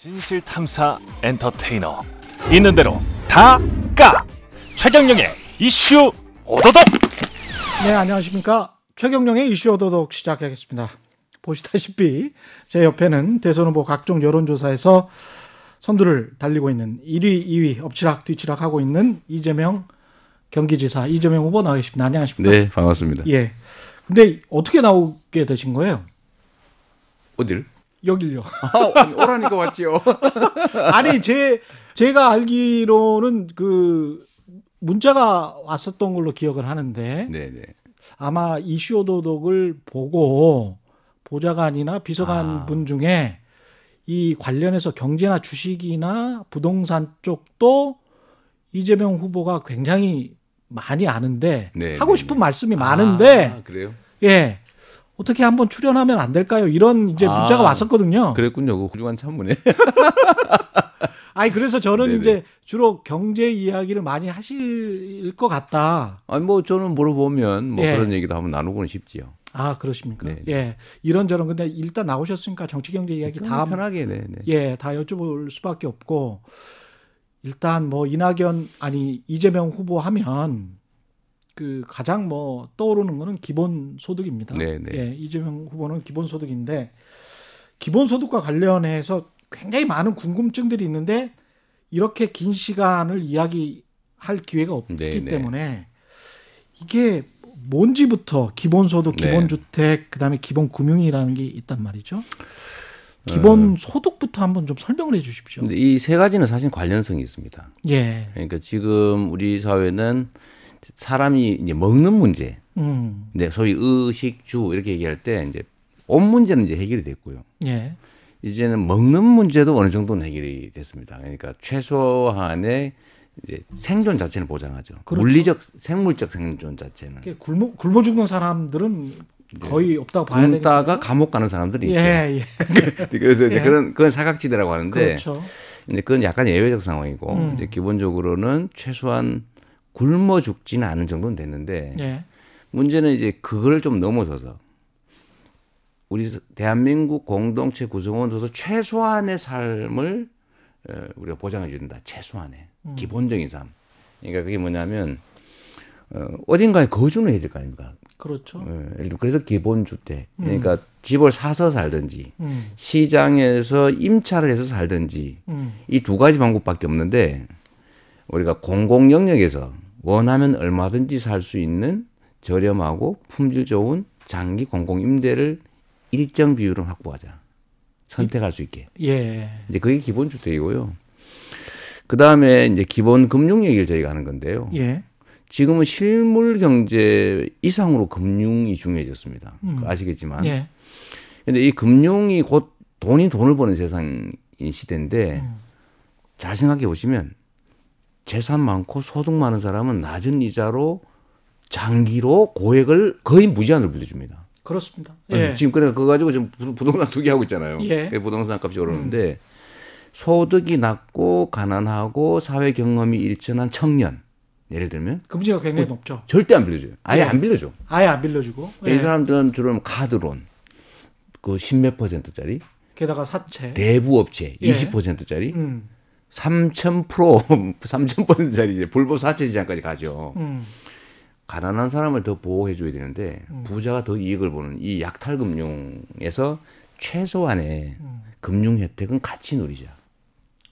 진실 탐사 엔터테이너 있는 대로 다 까 최경영의 이슈 오도독 네, 안녕하십니까. 최경령의 이슈 오도독 시작하겠습니다. 보시다시피 제 옆에는 대선 후보 각종 여론조사에서 선두를 달리고 있는 1위, 2위 엎치락 뒤치락 하고 있는 이재명 경기지사 이재명 후보 나와 계십니다. 안녕하십니까? 네, 반갑습니다. 예. 근데 어떻게 나오게 되신 거예요? 어딜? 여길요. 아, 오라니까 왔지요. 아니 제 제가 알기로는 그 문자가 왔었던 걸로 기억을 하는데 네, 네. 아마 이슈 오도독을 보고 보좌관이나 비서관 아. 분 중에 이 관련해서 경제나 주식이나 부동산 쪽도 이재명 후보가 굉장히 많이 아는데 네, 하고 네, 싶은 네. 말씀이 많은데 아, 그래요? 예 어떻게 한번 출연하면 안 될까요? 이런 이제 아. 문자가 왔었거든요. 그랬군요. 그 훌륭한 참모네. 아니 그래서 저는 네네. 이제 주로 경제 이야기를 많이 하실 것 같다. 아니 뭐 저는 물어보면 뭐 예. 그런 얘기도 한번 나누고는 싶지요. 아 그러십니까? 네, 예 이런저런 근데 일단 나오셨으니까 정치 경제 이야기 다 편하게 네, 네. 예, 다 여쭤볼 수밖에 없고 일단 뭐 이낙연 아니 이재명 후보 하면 그 가장 뭐 떠오르는 거는 기본 소득입니다. 네, 네. 예, 이재명 후보는 기본 소득인데 기본 소득과 관련해서 굉장히 많은 궁금증들이 있는데 이렇게 긴 시간을 이야기할 기회가 없기 네, 네. 때문에 이게 뭔지부터 기본소득, 네. 기본주택, 그다음에 기본금융이라는 게 있단 말이죠. 기본 어. 소득부터 한번 좀 설명을 해 주십시오. 이 세 가지는 사실 관련성이 있습니다. 예. 그러니까 지금 우리 사회는 사람이 이제 먹는 문제, 음. 네, 소위 의식주 이렇게 얘기할 때 이제 옷 문제는 이제 해결이 됐고요. 예. 이제는 먹는 문제도 어느 정도는 해결이 됐습니다. 그러니까 최소한의 이제 생존 자체는 보장하죠. 그렇죠. 물리적 생물적 생존 자체는 굶어 굶어 죽는 사람들은 거의 없다고 봐야 되는 굶다가 감옥 가는 사람들이 있죠. 예, 예. 그래서 이제 예. 그런 그건 사각지대라고 하는데 그렇죠. 이제 그건 약간 예외적 상황이고 음. 이제 기본적으로는 최소한 굶어 죽지는 않은 정도는 됐는데 예. 문제는 이제 그걸 좀 넘어서서 우리 대한민국 공동체 구성원으로서 최소한의 삶을 어, 우리가 보장해 준다. 최소한의 음. 기본적인 삶. 그러니까 그게 뭐냐면 어, 어딘가에 거주는 해야 될 거 아닙니까? 그렇죠. 들어 그래서 기본 주택. 그러니까 집을 사서 살든지 음. 시장에서 임차를 해서 살든지 음. 이두 가지 방법밖에 없는데 우리가 공공 영역에서 원하면 얼마든지 살 수 있는 저렴하고 품질 좋은 장기 공공 임대를 일정 비율은 확보하자. 선택할 수 있게. 예. 이제 그게 기본 주택이고요. 그 다음에 이제 기본 금융 얘기를 저희가 하는 건데요. 예. 지금은 실물 경제 이상으로 금융이 중요해졌습니다. 음. 아시겠지만. 예. 근데 이 금융이 곧 돈이 돈을 버는 세상인 시대인데 음. 잘 생각해 보시면 재산 많고 소득 많은 사람은 낮은 이자로 장기로 고액을 거의 무제한으로 빌려줍니다. 그렇습니다. 예. 지금 그래서 그거 가지고 지금 부- 부동산 투기 하고 있잖아요. 예. 그 부동산 값이 오르는데 소득이 낮고 가난하고 사회 경험이 일천한 청년 예를 들면 금리가 굉장히 높죠. 절대 안 빌려줘요. 아예 예. 안 빌려줘. 아예 안 빌려주고. 예. 이 사람들은 주로 카드론 그 십몇 퍼센트짜리 게다가 사채. 대부 업체 예. 20%짜리 음. 3,000 프로 3,000%짜리 이제 불법 사채 시장까지 가죠. 음. 가난한 사람을 더 보호해 줘야 되는데 부자가 더 이익을 보는 이 약탈 금융에서 최소한의 음. 금융 혜택은 같이 누리자.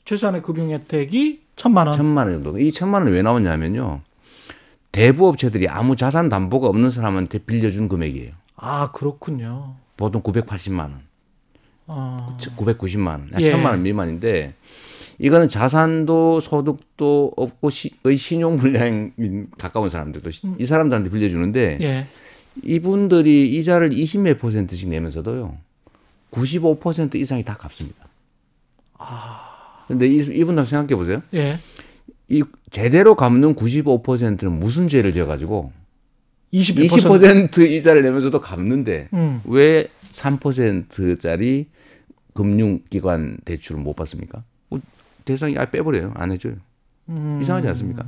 최소한의 금융 혜택이 천만 원. 천만 원 정도. 이 천만 원이 왜 나오냐면요. 대부 업체들이 아무 자산 담보가 없는 사람한테 빌려준 금액이에요. 아 그렇군요. 보통 980만 원, 어. 990만 원, 예. 천만 원 미만인데 이거는 자산도 소득도 없고 시, 거의 신용 불량인 가까운 사람들도 시- 이 사람들한테 빌려주는데 예. 이분들이 이자를 20몇 퍼센트씩 내면서도요. 95% 이상이 다 갚습니다. 아. 근데 이, 이분들 생각해 보세요. 예. 이 제대로 갚는 95%는 무슨 죄를 져 가지고 20%. 20% 이자를 내면서도 갚는데 음. 왜 3%짜리 금융기관 대출을 못 받습니까? 뭐 대상이 아 빼버려요. 안 해줘요. 음. 이상하지 않습니까?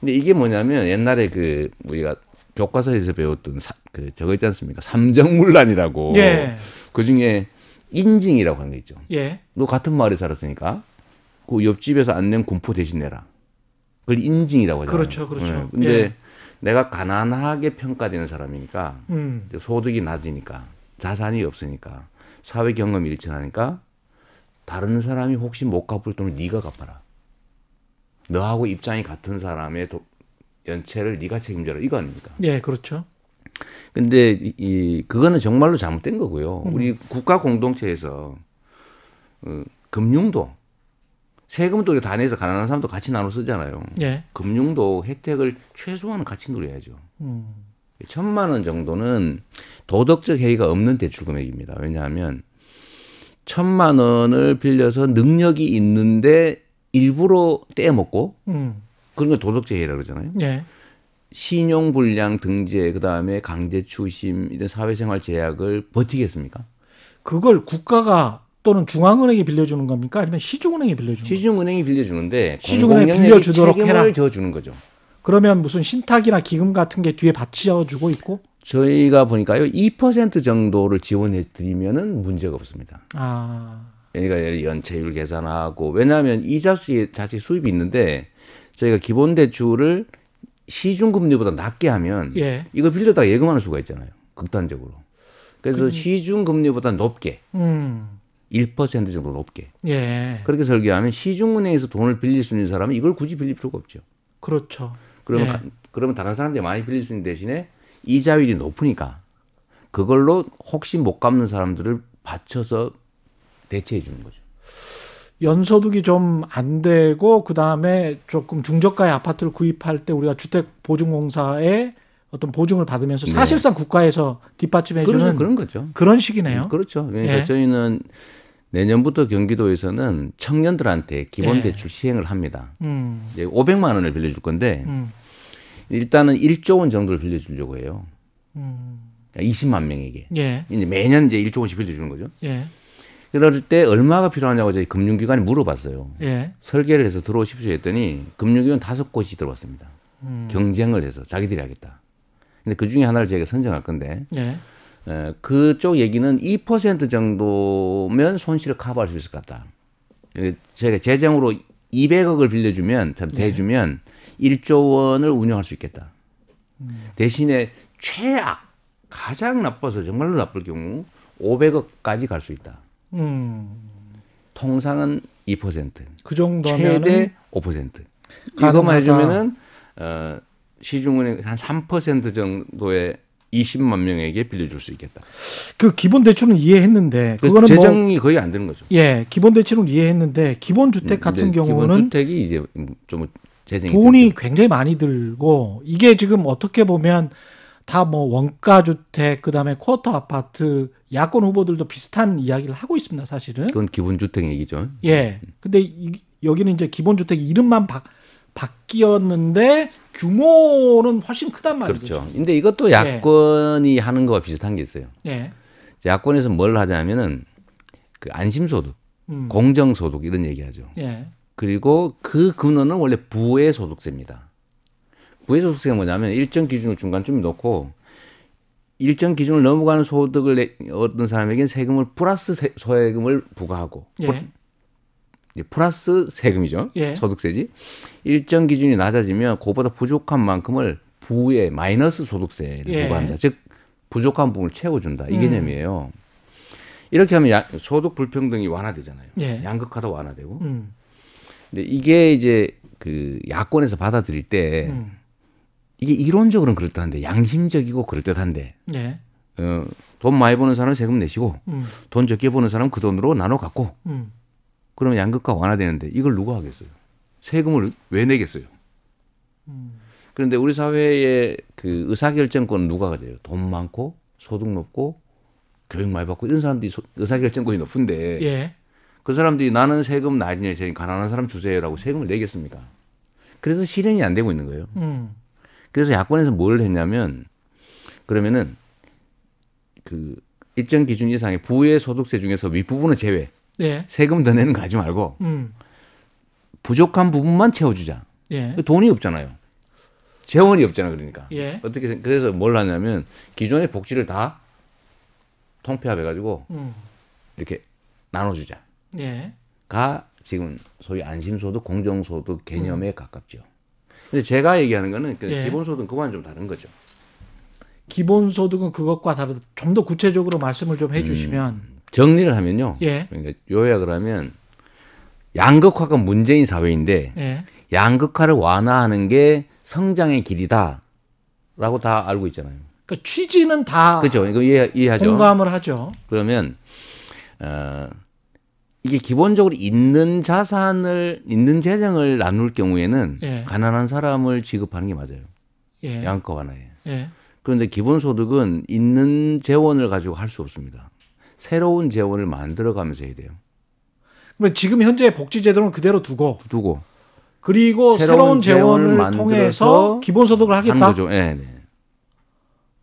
근데 이게 뭐냐면 옛날에 그 우리가 교과서에서 배웠던 사, 그 저거 있지 않습니까? 삼정문란이라고. 예. 그 중에 인증이라고 하는 게 있죠. 예. 너 같은 마을에 살았으니까 그 옆집에서 안 낸 군포 대신 내라. 그걸 인증이라고 하잖아요. 그렇죠, 그렇죠. 예. 근데 예. 내가 가난하게 평가되는 사람이니까 음. 소득이 낮으니까 자산이 없으니까 사회 경험이 일치하니까 다른 사람이 혹시 못 갚을 돈을 네가 갚아라. 너하고 입장이 같은 사람의 도- 연체를 네가 책임져라 이거 아닙니까? 예, 그렇죠. 근데 이, 이 그거는 정말로 잘못된 거고요. 음. 우리 국가 공동체에서 어, 금융도 세금도 다 내서 가난한 사람도 같이 나눠 쓰잖아요. 예. 금융도 혜택을 최소한 같이 누려야죠. 음. 천만 원 정도는 도덕적 해이가 없는 대출 금액입니다. 왜냐하면 천만 원을 빌려서 능력이 있는데 일부러 떼먹고 음. 그런 걸 도덕적 해이라고 그러잖아요. 예. 신용불량 등재 그다음에 강제 추심 이런 사회생활 제약을 버티겠습니까? 그걸 국가가 또는 중앙은행이 빌려주는 겁니까? 아니면 시중은행이 빌려주는? 시중은행이 빌려주는데 시중은행이 빌려주도록 책임을 해라. 져주는 거죠. 그러면 무슨 신탁이나 기금 같은 게 뒤에 받쳐주고 있고? 저희가 보니까요, 2% 정도를 지원해 드리면은 문제가 없습니다. 아, 그러니까 연체율 계산하고 왜냐하면 이자 수 자체 수입이 있는데 저희가 기본 대출을 시중 금리보다 낮게 하면 예. 이거 빌려다 예금하는 수가 있잖아요. 극단적으로. 그래서 시중 금리보다 높게 음, 1% 정도 높게 예. 그렇게 설계하면 시중은행에서 돈을 빌릴 수 있는 사람은 이걸 굳이 빌릴 필요가 없죠. 그렇죠. 그러면 예. 가- 그러면 다른 사람들이 많이 빌릴 수 있는 대신에 이자율이 높으니까 그걸로 혹시 못 갚는 사람들을 받쳐서 대체해 주는 거죠. 연소득이 좀 안 되고 그 다음에 조금 중저가의 아파트를 구입할 때 우리가 주택 보증공사의 어떤 보증을 받으면서 네. 사실상 국가에서 뒷받침해주는 그런, 그런, 그런 거죠. 식이네요. 그렇죠. 그러니까 예. 저희는 내년부터 경기도에서는 청년들한테 기본 예. 대출 시행을 합니다. 음, 이제 500만 원을 빌려줄 건데 음, 일단은 1조 원 정도를 빌려주려고 해요. 음, 그러니까 20만 명에게 예, 이제 매년 이제 1조 원씩 빌려주는 거죠. 예, 그럴 때 얼마가 필요하냐고 저희 금융기관에 물어봤어요. 예. 설계를 해서 들어오십시오 했더니 금융기관 다섯 곳이 들어왔습니다. 음. 경쟁을 해서 자기들이 하겠다. 근데 그 중에 하나를 저희가 선정할 건데 예. 에, 그쪽 얘기는 2% 정도면 손실을 커버할 수 있을 것 같다. 에, 저희가 재정으로 200억을 빌려주면, 참 대주면 1조 원을 운영할 수 있겠다. 대신에 최악, 가장 나빠서 정말로 나쁠 경우 500억까지 갈 수 있다. 음, 통상은 2%, 그 정도면은 최대 5%. 가능하다. 이것만 해주면은 어, 시중은행 한 3% 정도의 20만 명에게 빌려줄 수 있겠다. 그 기본 대출은 이해했는데 그거는 뭐 재정이 거의 안 되는 거죠. 예, 기본 대출은 이해했는데 기본 주택 같은 음, 기본 경우는 주택이 이제 좀 재정이 돈이 되죠. 굉장히 많이 들고 이게 지금 어떻게 보면 다 뭐 원가 주택 그다음에 쿼터 아파트 야권 후보들도 비슷한 이야기를 하고 있습니다, 사실은. 그건 기본 주택 얘기죠. 예. 근데 이, 여기는 이제 기본 주택 이름만 바, 바뀌었는데 규모는 훨씬 크단 말이죠. 그렇죠. 근데 이것도 야권이 하는 거와 비슷한 게 있어요. 예. 야권에서 뭘 하냐면은 그 안심소득, 음. 공정소득 이런 얘기하죠. 예. 그리고 그 근원은 원래 부의 소득세입니다. 부의 소득세가 뭐냐면 일정 기준을 중간쯤에 놓고 일정 기준을 넘어가는 소득을 내, 얻은 사람에게는 세금을 플러스 세, 소액금을 부과하고 예. 플러스 세금이죠. 예. 소득세지. 일정 기준이 낮아지면 그보다 부족한 만큼을 부에 마이너스 소득세를 예. 부과한다. 즉 부족한 부분을 채워준다. 이 음. 개념이에요. 이렇게 하면 야- 소득 불평등이 완화되잖아요. 예. 양극화도 완화되고. 음. 근데 이게 이제 그 야권에서 받아들일 때 음. 이게 이론적으로는 그럴듯한데 양심적이고 그럴듯한데 예. 어, 돈 많이 버는 사람은 세금 내시고 음. 돈 적게 버는 사람은 그 돈으로 나눠 갖고 음. 그러면 양극화 완화되는데 이걸 누가 하겠어요? 세금을 왜 내겠어요? 그런데 우리 사회의 그 의사결정권은 누가 가져요? 돈 많고 소득 높고 교육 많이 받고 이런 사람들이 소- 의사결정권이 높은데 예. 그 사람들이 나는 세금 나중에 제일 가난한 사람 주세요라고 세금을 내겠습니까? 그래서 실행이 안 되고 있는 거예요. 음. 그래서 야권에서 뭘 했냐면 그러면은 그 일정 기준 이상의 부의 소득세 중에서 윗부분은 제외 예. 세금 더 내는 거 하지 말고 음. 부족한 부분만 채워주자. 예. 돈이 없잖아요. 재원이 없잖아 그러니까. 예. 어떻게 생- 그래서 뭘 하냐면 기존의 복지를 다 통폐합해가지고 음. 이렇게 나눠주자. 예. 가 지금 소위 안심소득, 공정소득 개념에 가깝죠. 근데 제가 얘기하는 거는 그 예. 기본소득은 그거와는 좀 다른 거죠. 기본소득은 그것과 다르다. 좀 더 구체적으로 말씀을 좀 해주시면. 정리를 하면요. 예. 그러니까 요약을 하면 양극화가 문제인 사회인데 예. 양극화를 완화하는 게 성장의 길이다라고 다 알고 있잖아요. 그러니까 취지는 다 그죠? 이거 이해, 이해하죠? 공감을 하죠. 그러면 어, 이게 기본적으로 있는 자산을 있는 재정을 나눌 경우에는 예. 가난한 사람을 지급하는 게 맞아요. 예. 양극화 완화에. 예. 그런데 기본소득은 있는 재원을 가지고 할 수 없습니다. 새로운 재원을 만들어가면서 해야 돼요. 그러면 지금 현재 복지제도는 그대로 두고 두고 그리고 새로운, 새로운 재원을 통해서 기본소득을 하겠다. 거죠. 예, 네.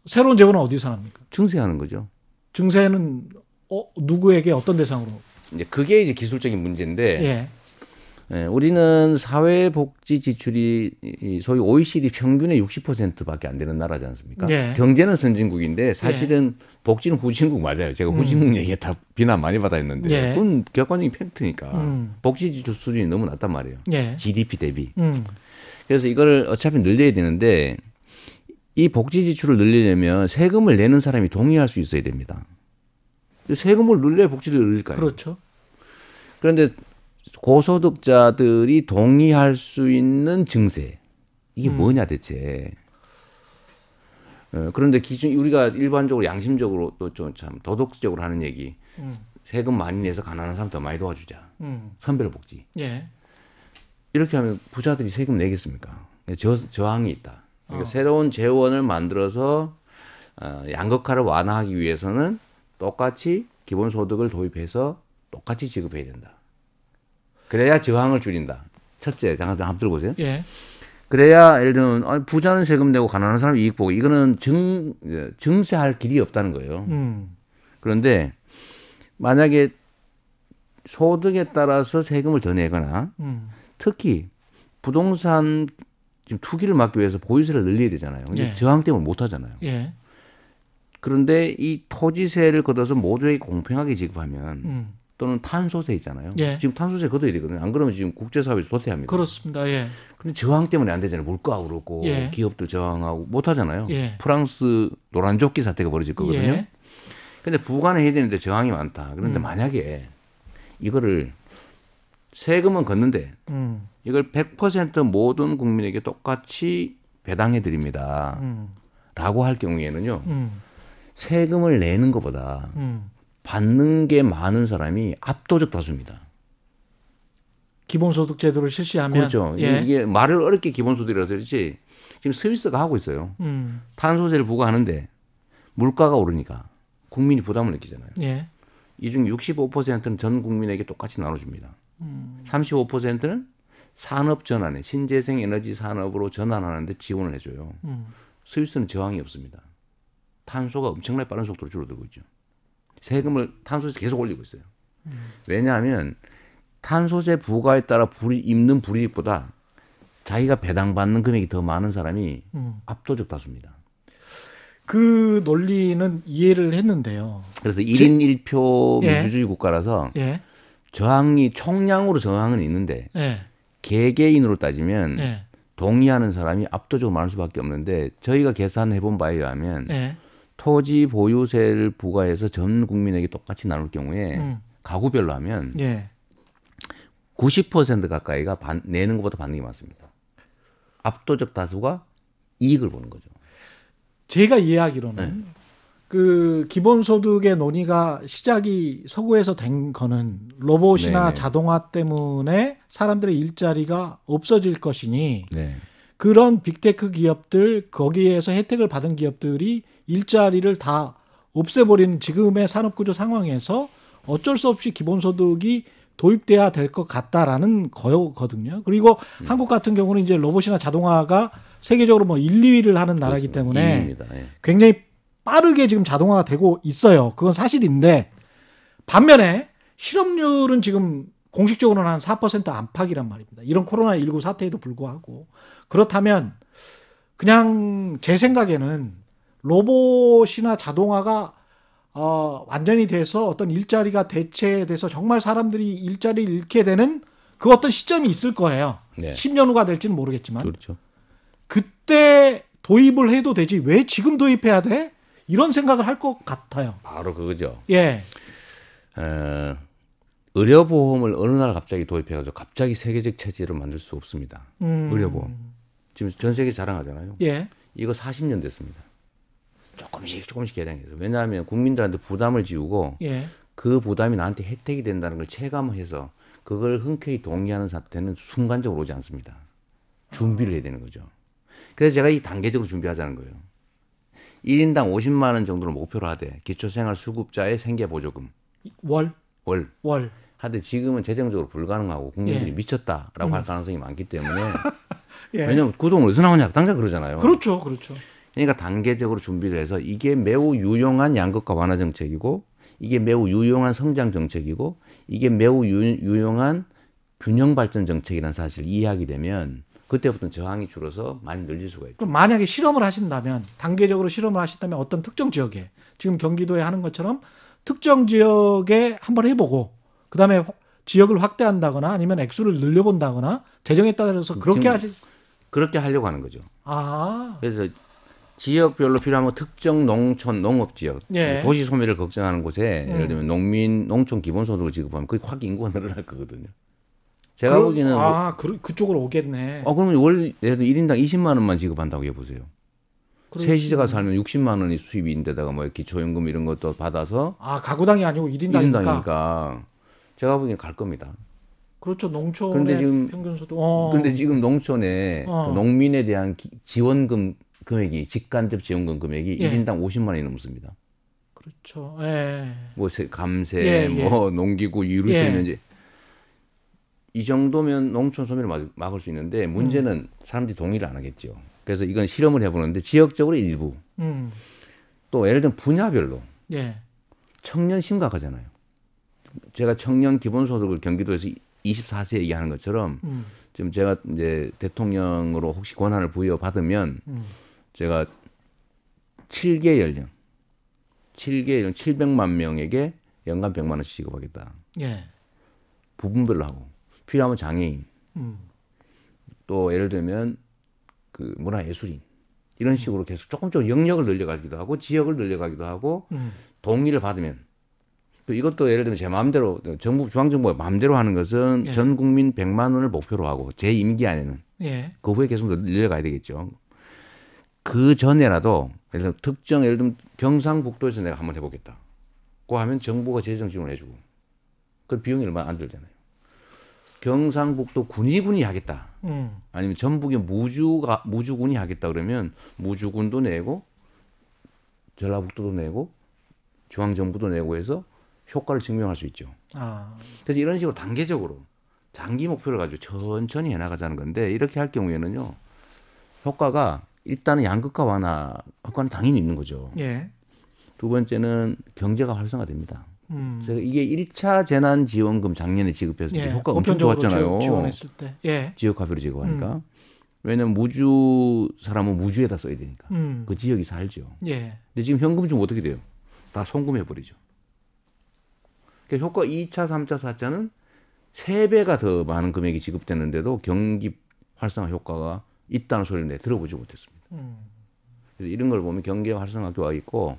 새로운 재원은 어디서 납니까? 증세하는 거죠. 증세는 어, 누구에게 어떤 대상으로? 이제 그게 이제 기술적인 문제인데 예. 예, 우리는 사회복지 지출이 이 소위 OECD 평균의 60%밖에 안 되는 나라지 않습니까? 예. 경제는 선진국인데 사실은 복지는 후진국 맞아요. 제가 후진국 얘기에 다 비난 많이 받아 있는데 음. 예. 그건 객관적인 팩트니까 음. 복지 지출 수준이 너무 낮단 말이에요. 예. GDP 대비. 음. 그래서 이거를 어차피 늘려야 되는데 이 복지 지출을 늘리려면 세금을 내는 사람이 동의할 수 있어야 됩니다. 세금을 늘려야 복지를 늘릴까요? 그렇죠. 그런데 고소득자들이 동의할 수 있는 증세 이게 음. 뭐냐 대체. 어, 그런데 기준 우리가 일반적으로 양심적으로 또 좀 참 도덕적으로 하는 얘기 음. 세금 많이 내서 가난한 사람 더 많이 도와주자 음. 선별복지 예. 이렇게 하면 부자들이 세금 내겠습니까? 저, 저항이 있다. 그러니까 어. 새로운 재원을 만들어서 어, 양극화를 완화하기 위해서는 똑같이 기본소득을 도입해서 똑같이 지급해야 된다. 그래야 저항을 줄인다. 첫째, 잠깐 한번 들어보세요. 예. 그래야 예를 들면 부자는 세금 내고 가난한 사람 이익 보고 이거는 증 예, 증세할 길이 없다는 거예요. 음. 그런데 만약에 소득에 따라서 세금을 더 내거나 음. 특히 부동산 지금 투기를 막기 위해서 보유세를 늘려야 되잖아요. 근데 예. 저항 때문에 못 하잖아요. 예. 그런데 이 토지세를 걷어서 모두에게 공평하게 지급하면 음. 또는 탄소세 있잖아요. 예. 지금 탄소세 걷어야 되거든요. 안 그러면 지금 국제사회에서 도태합니다. 그렇습니다. 예. 근데 저항 때문에 안 되잖아요. 물가 오르고 예. 기업들 저항하고 못 하잖아요. 예. 프랑스 노란조끼 사태가 벌어질 거거든요. 예. 근데 부과는 해야 되는데 저항이 많다. 그런데 음. 만약에 이거를 세금은 걷는데 음. 이걸 100% 모든 국민에게 똑같이 배당해 드립니다. 음. 라고 할 경우에는요. 음. 세금을 내는 것보다 음. 받는 게 많은 사람이 압도적 다수입니다. 기본소득 제도를 실시하면 그렇죠. 예. 이게 말을 어렵게 기본소득이라서 그렇지 지금 스위스가 하고 있어요. 음. 탄소세를 부과하는데 물가가 오르니까 국민이 부담을 느끼잖아요. 예. 이중 65%는 전 국민에게 똑같이 나눠줍니다. 음. 35%는 산업 전환에 신재생 에너지 산업으로 전환하는데 지원을 해줘요. 음. 스위스는 저항이 없습니다. 탄소가 엄청나게 빠른 속도로 줄어들고 있죠. 세금을 탄소세 계속 올리고 있어요. 왜냐하면 탄소세 부과에 따라 불이 입는 불이익보다 자기가 배당받는 금액이 더 많은 사람이 음. 압도적 다수입니다. 그 논리는 이해를 했는데요. 그래서 1인 1표 예. 민주주의 국가라서 예. 저항이 총량으로 저항은 있는데 예. 개개인으로 따지면 예. 동의하는 사람이 압도적으로 많을 수밖에 없는데 저희가 계산해 본 바에 의하면 예. 토지 보유세를 부과해서 전 국민에게 똑같이 나눌 경우에 음. 가구별로 하면 예. 90% 가까이가 반- 내는 것보다 받는 게 많습니다. 압도적 다수가 이익을 보는 거죠. 제가 이해하기로는 네. 그 기본소득의 논의가 시작이 서구에서 된 거는 로봇이나 네네. 자동화 때문에 사람들의 일자리가 없어질 것이니 네. 그런 빅테크 기업들 거기에서 혜택을 받은 기업들이 일자리를 다 없애버리는 지금의 산업구조 상황에서 어쩔 수 없이 기본소득이 도입돼야 될 것 같다라는 거거든요. 그리고 음. 한국 같은 경우는 이제 로봇이나 자동화가 세계적으로 뭐 1, 2위를 하는 나라이기 그렇습니다. 때문에. 예. 굉장히 빠르게 지금 자동화가 되고 있어요. 그건 사실인데 반면에 실업률은 지금 공식적으로는 한 4% 안팎이란 말입니다. 이런 코로나19 사태에도 불구하고 그렇다면 그냥 제 생각에는 로봇이나 자동화가 어, 완전히 돼서 어떤 일자리가 대체돼서 정말 사람들이 일자리를 잃게 되는 그 어떤 시점이 있을 거예요. 네. 10년 후가 될지는 모르겠지만 그렇죠. 그때 도입을 해도 되지 왜 지금 도입해야 돼? 이런 생각을 할 것 같아요. 바로 그거죠. 예. 어, 의료보험을 어느 날 갑자기 도입해가지고 갑자기 세계적 체제를 만들 수 없습니다. 음. 의료보험. 지금 전 세계 자랑하잖아요. 예. 이거 40년 됐습니다. 조금씩 조금씩 개량해서. 왜냐하면 국민들한테 부담을 지우고 예. 그 부담이 나한테 혜택이 된다는 걸 체감해서 그걸 흔쾌히 동의하는 사태는 순간적으로 오지 않습니다. 준비를 해야 되는 거죠. 그래서 제가 이 단계적으로 준비하자는 거예요. 1인당 50만 원 정도를 목표로 하되 기초생활 수급자의 생계 보조금 월. 월 월. 하되 지금은 재정적으로 불가능하고 국민들이 예. 미쳤다라고 할 가능성이 많기 때문에 예. 왜냐면 그 돈 어디서 나오냐 당장 그러잖아요. 그렇죠. 그렇죠. 그러니까 단계적으로 준비를 해서 이게 매우 유용한 양극화 완화 정책이고 이게 매우 유용한 성장 정책이고 이게 매우 유, 유용한 균형 발전 정책이라는 사실을 이해하게 되면 그때부터는 저항이 줄어서 많이 늘릴 수가 있죠. 그럼 만약에 실험을 하신다면 단계적으로 실험을 하신다면 어떤 특정 지역에 지금 경기도에 하는 것처럼 특정 지역에 한번 해보고 그 다음에 호- 지역을 확대한다거나 아니면 액수를 늘려본다거나 재정에 따라서 그렇게 하실 그렇게 하려고 하는 거죠. 아 그래서 지역별로 필요하면 특정 농촌 농업 지역, 예. 도시 소멸을 걱정하는 곳에 음. 예를 들면 농민 농촌 기본소득을 지급하면 그게 확 인구가 늘어날 거거든요. 제가 그, 보기에는 뭐- 아 그, 그쪽으로 오겠네. 어 그러면 월 예를 들어 1인당 20만 원만 지급한다고 해보세요. 그럴 세수 시대가 있네. 살면 60만 원이 수입인데다가 뭐 기초연금 이런 것도 받아서 아 가구당이 아니고 1인당이니까 1인당이니까 제가 보기엔 갈 겁니다. 그렇죠 농촌의 그런데 지금- 평균 소득. 어. 근데 지금 농촌에 어. 그 농민에 대한 기- 지원금 금액이 직간접 지원금 금액이 예. 1인당 50만 원이 넘습니다. 그렇죠. 예. 뭐 세- 감세, 예, 예. 뭐 농기구, 유류 예. 세면제 이 정도면 농촌 소멸을 막- 막을 수 있는데 문제는 음. 사람들이 동의를 안 하겠죠. 그래서 이건 실험을 해보는데 지역적으로 일부 음. 또 예를 들면 분야별로 예. 청년 심각하잖아요. 제가 청년 기본소득을 경기도에서 24세 얘기하는 것처럼 음. 지금 제가 이제 대통령으로 혹시 권한을 부여받으면 음. 제가 7개 연령, 7개 연령 700만 명에게 연간 100만 원씩 지급하겠다. 예. 부분별로 하고 필요하면 장애인, 음. 또 예를 들면 그 문화예술인 이런 식으로 계속 조금 조금 영역을 늘려가기도 하고 지역을 늘려가기도 하고 음. 동의를 받으면 또 이것도 예를 들면 제 마음대로 정부 중앙정부가 마음대로 하는 것은 예. 전 국민 100만 원을 목표로 하고 제 임기 안에는 예. 그 후에 계속 늘려가야 되겠죠. 그 전에라도 예를 들면 특정 예를 들면 경상북도에서 내가 한번 해보겠다. 고 하면 정부가 재정 지원을 해주고 그 비용이 얼마 안 들잖아요. 경상북도 군의군이 하겠다. 음. 아니면 전북의 무주가 무주군이 하겠다 그러면 무주군도 내고 전라북도도 내고 중앙정부도 내고 해서 효과를 증명할 수 있죠. 아. 그래서 이런 식으로 단계적으로 장기 목표를 가지고 천천히 해나가자는 건데 이렇게 할 경우에는요 효과가 일단은 양극화 완화 효과는 당연히 있는 거죠. 예. 두 번째는 경제가 활성화됩니다. 음. 제가 이게 1차 재난 지원금 작년에 지급했을 때 예. 효과 엄청 좋았잖아요. 지- 지원했을 때. 예. 지역 화폐로 지급하니까. 왜냐면 무주 사람은 무주에다 써야 되니까. 음. 그 지역이 살죠. 예. 근데 지금 현금 주면 어떻게 돼요? 다 송금해 버리죠. 그러니까 효과 2차, 3차, 4차는 3배가 더 많은 금액이 지급되는데도 경기 활성화 효과가 있다는 소리를 내 들어보지 못했습니다. 음. 그래서 이런 걸 보면 경제 활성화 효과가 있고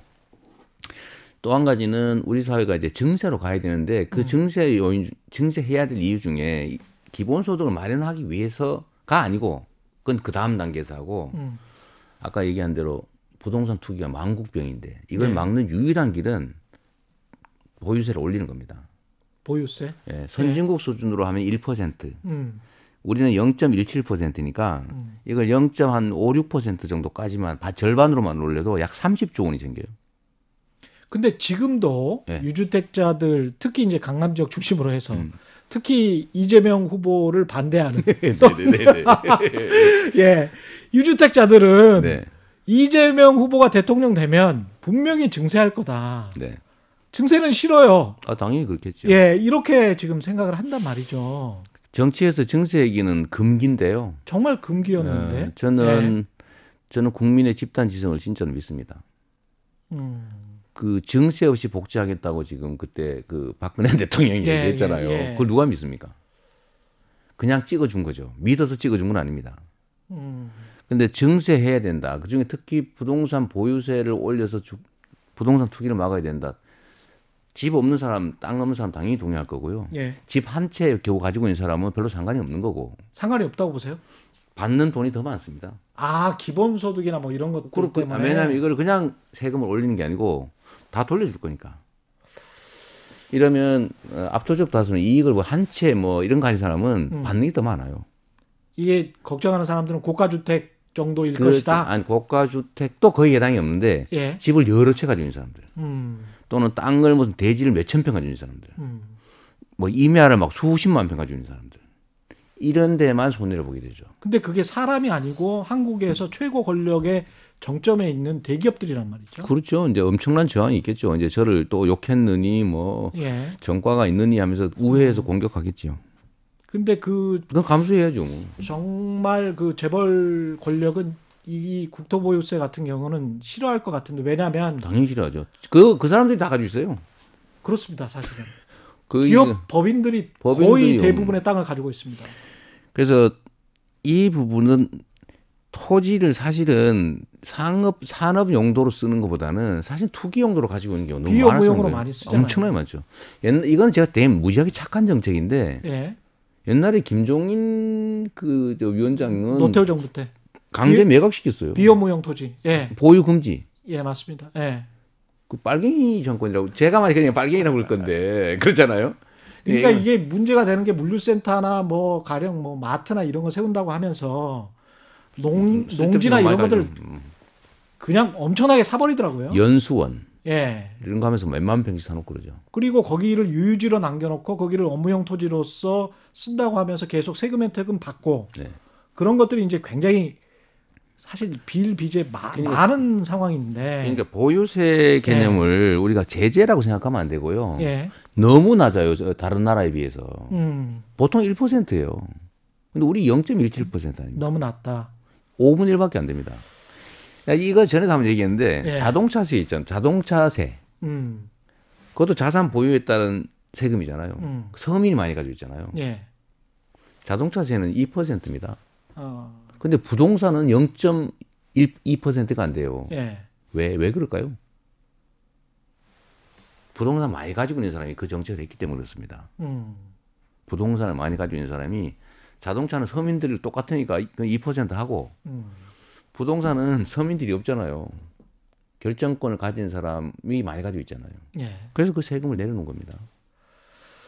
또 한 가지는 우리 사회가 이제 증세로 가야 되는데 그 증세 요인 중- 증세해야 될 이유 중에 이 기본소득을 마련하기 위해서가 아니고 그건 그 다음 단계에서 하고 음. 아까 얘기한 대로 부동산 투기가 망국병인데 이걸 네. 막는 유일한 길은 보유세를 올리는 겁니다. 보유세. 예, 선진국 수준으로 하면 1%, 음. 우리는 0.17%니까 음. 이걸 0.56% 정도까지만 바- 절반으로만 올려도 약 30조 원이 생겨요. 근데 지금도 예. 유주택자들 특히 이제 강남 지역 중심으로 해서 음. 특히 이재명 후보를 반대하는 네네네. 예 유주택자들은 네, 이재명 후보가 대통령 되면 분명히 증세할 거다. 네. 증세는 싫어요. 아, 당연히 그렇겠죠. 예 이렇게 지금 생각을 한단 말이죠. 정치에서 증세 얘기는 금기인데요. 정말 금기였는데. 예, 저는 저는 국민의 집단 지성을 진짜로 믿습니다. 음. 그 증세 없이 복지하겠다고 지금 그때 그 박근혜 대통령이 예, 얘기했잖아요. 예, 예. 그걸 누가 믿습니까? 그냥 찍어준 거죠. 믿어서 찍어준 건 아닙니다. 음. 근데 증세해야 된다. 그 중에 특히 부동산 보유세를 올려서 주, 부동산 투기를 막아야 된다. 집 없는 사람, 땅 없는 사람 당연히 동의할 거고요. 예. 집한 채 겨우 가지고 있는 사람은 별로 상관이 없는 거고 상관이 없다고 보세요? 받는 돈이 더 많습니다. 아 기본소득이나 뭐 이런 것들 그렇고 때문에 왜냐하면 이걸 그냥 세금을 올리는 게 아니고 다 돌려줄 거니까. 이러면 어, 압도적 다수는 이익을 뭐 한 채 뭐 이런 거 가진 사람은 음. 받는 게 더 많아요. 이게 걱정하는 사람들은 고가주택 정도일 그렇죠. 것이다. 아니 고가 주택도 거의 해당이 없는데 예. 집을 여러 채 가지고 있는 사람들 음. 또는 땅을 무슨 대지를 몇천 평 가지고 있는 사람들 음. 뭐 임야를 막 수십만 평 가지고 있는 사람들 이런 데만 손해를 보게 되죠. 근데 그게 사람이 아니고 한국에서 최고 권력의 정점에 있는 대기업들이란 말이죠. 그렇죠. 이제 엄청난 저항이 있겠죠. 이제 저를 또 욕했느니 뭐 예. 전과가 있느니 하면서 우회해서 공격하겠죠. 근데 그 그건 감수해야죠. 뭐. 정말 그 재벌 권력은 이 국토보유세 같은 경우는 싫어할 것 같은데 왜냐하면 당연히 싫어하죠. 그, 그 사람들이 다 가지고 있어요. 그렇습니다 사실은 그, 기업 법인들이 법인들이 거의 뭐- 대부분의 땅을 가지고 있습니다. 그래서 이 부분은 토지를 사실은 상업, 산업 용도로 쓰는 것보다는 사실 투기 용도로 가지고 있는 경우 너무 많아서. 많이 쓰잖아요. 엄청나게 많죠. 옛, 이건 제가 되게 무지하게 착한 정책인데 예. 옛날에 김종인 그 저 위원장은 노태우 정부 때 강제 비- 매각시켰어요. 비용무용 토지. 예. 보유 금지. 예 맞습니다. 예. 그 빨갱이 정권이라고 제가 만약 그냥 빨갱이라고 그럴 건데 그렇잖아요. 그러니까 예, 이게 문제가 되는 게 물류센터나 뭐 가령 뭐 마트나 이런 거 세운다고 하면서 농 쓸데없는 농지나 거 이런 것들. 음. 그냥 엄청나게 사버리더라고요. 연수원 예. 이런 거 하면서 몇만 평씩 사놓고 그러죠. 그리고 거기를 유유지로 남겨놓고 거기를 업무용 토지로서 쓴다고 하면서 계속 세금 혜택은 받고 네. 그런 것들이 이제 굉장히 사실 마- 그러니까- 많은 상황인데. 그러니까 보유세 개념을 우리가 제재라고 생각하면 안 되고요. 예. 너무 낮아요. 저 다른 나라에 비해서. 음. 보통 1%예요. 근데 우리 0.17% 아닙니까? 너무 낮다. 5분의 1밖에 안 됩니다. 야, 이거 전에 한번 얘기했는데 예. 자동차세 있잖아요. 자동차세. 음. 그것도 자산 보유에 따른 세금이잖아요. 음. 서민이 많이 가지고 있잖아요. 예. 자동차세는 2%입니다. 어. 근데 부동산은 0.12%가 안 돼요. 예. 왜, 왜 그럴까요? 부동산 많이 가지고 있는 사람이 그 정책을 했기 때문에 그렇습니다. 음. 부동산을 많이 가지고 있는 사람이 자동차는 서민들이 똑같으니까 2% 하고 음. 부동산은 서민들이 없잖아요. 결정권을 가진 사람이 많이 가지고 있잖아요. 예. 그래서 그 세금을 내려놓은 겁니다.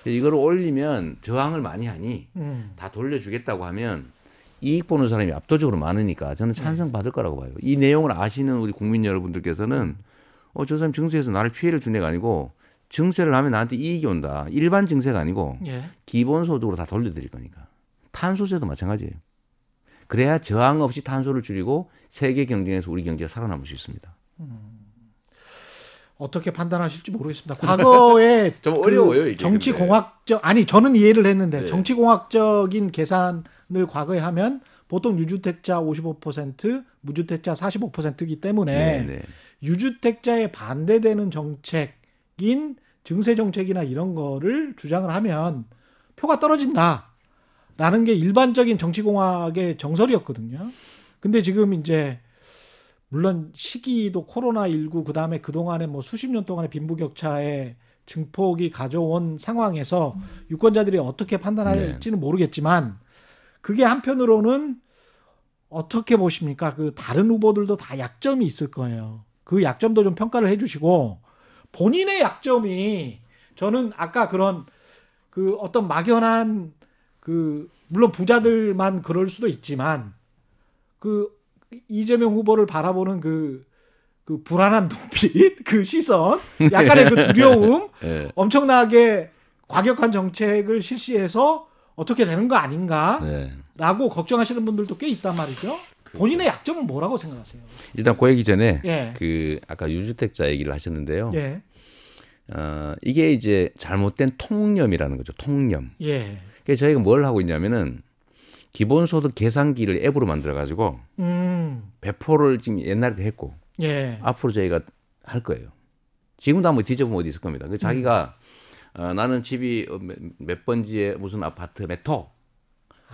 이걸 올리면 저항을 많이 하니 음. 다 돌려주겠다고 하면 이익 보는 사람이 압도적으로 많으니까 저는 찬성 받을 거라고 봐요. 이 내용을 아시는 우리 국민 여러분들께서는 어, 저 사람 증세에서 나를 피해를 준 애가 아니고 증세를 하면 나한테 이익이 온다. 일반 증세가 아니고 예. 기본소득으로 다 돌려드릴 거니까. 탄소세도 마찬가지예요. 그래야 저항 없이 탄소를 줄이고 세계 경쟁에서 우리 경제가 살아남을 수 있습니다. 어떻게 판단하실지 모르겠습니다. 과거에 좀그 어려워요, 이게 정치 근데. 공학적 아니 저는 이해를 했는데 네. 정치 공학적인 계산을 과거에 하면 보통 유주택자 55% 무주택자 45%이기 때문에 네, 네. 유주택자에 반대되는 정책인 증세 정책이나 이런 거를 주장을 하면 표가 떨어진다라는 게 일반적인 정치 공학의 정설이었거든요. 근데 지금 이제 물론 시기도 코로나 19 그다음에 그동안에 뭐 수십 년 동안의 빈부격차의 증폭이 가져온 상황에서 유권자들이 어떻게 판단할지는 모르겠지만 그게 한편으로는 어떻게 보십니까? 그 다른 후보들도 다 약점이 있을 거예요. 그 약점도 좀 평가를 해주시고 본인의 약점이 저는 아까 그런 그 어떤 막연한 그 물론 부자들만 그럴 수도 있지만 그 이재명 후보를 바라보는 그, 그 불안한 눈빛, 그 시선, 약간의 그 두려움, 네. 엄청나게 과격한 정책을 실시해서 어떻게 되는 거 아닌가라고 네. 걱정하시는 분들도 꽤 있단 말이죠. 본인의 약점은 뭐라고 생각하세요? 일단 그 얘기 전에 예. 그 아까 유주택자 얘기를 하셨는데요. 예. 어, 이게 이제 잘못된 통념이라는 거죠. 통념. 예. 그래서 저희가 뭘 하고 있냐면은 기본소득 계산기를 앱으로 만들어 가지고 음. 배포를 지금 옛날에도 했고 예. 앞으로 저희가 할 거예요. 지금도 한번 뒤져보면 어디 있을 겁니다. 그 자기가 어, 나는 집이 어, 몇, 몇 번지에 무슨 아파트 몇 호,